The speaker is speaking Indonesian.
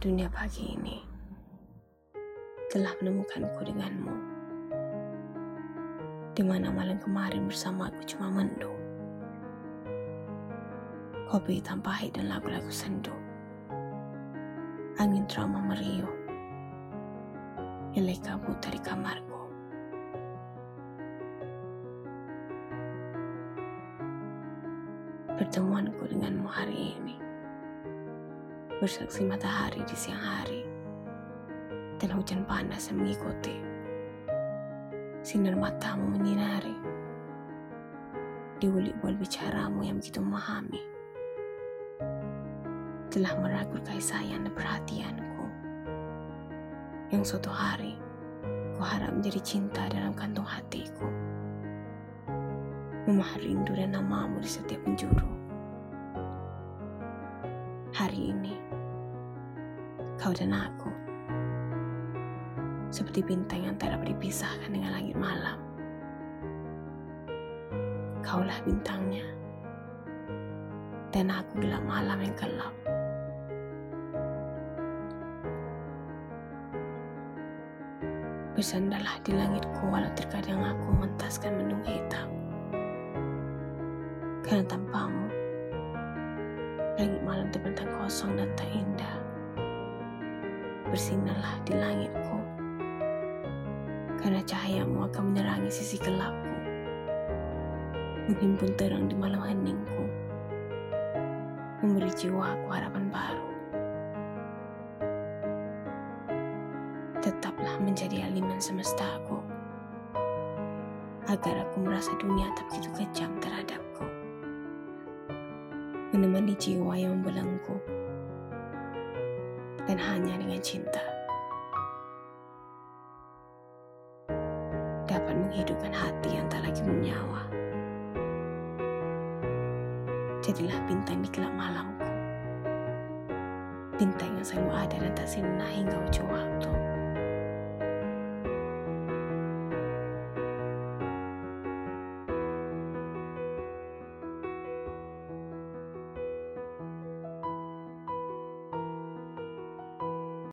dunia pagi ini telah menemukanku denganmu. Di mana malam kemarin bersama aku cuma mendung. Kopi hitam pahit dan lagu-lagu sendu. Angin trauma meriuh. Nilai kabut dari kamarku. Pertemuanku denganmu hari ini bersaksi matahari di siang hari. Dan hujan panas yang mengikuti. Sinar matamu menyinari. Di bual bicaramu yang begitu memahami. Telah meragut kasih sayang dan perhatianku. Yang suatu hari ku harap menjadi cinta dalam kantung hatiku. Memah rindu dan namamu di setiap penjuru hari ini kau dan aku seperti bintang yang tak dapat dipisahkan dengan langit malam. Kaulah bintangnya, dan aku gelap malam yang gelap. Bersandarlah di langitku walau terkadang aku mentaskan mendung hitam. Karena tanpamu, langit malam terbentang kosong dan tak indah. Bersinarlah di langitku karena cahayamu akan menerangi sisi gelapku, menghimpun terang di malam heningku, memberi jiwaku harapan baru. Tetaplah menjadi aliman semestaku, agar aku merasa dunia tak begitu kejam terhadapku. Menemani jiwa yang membelenggu, dan hanya dengan cinta. dapat menghidupkan hati yang tak lagi bernyawa. Jadilah bintang di gelap malamku. Bintang yang selalu ada dan tak sirna hingga ujung waktu.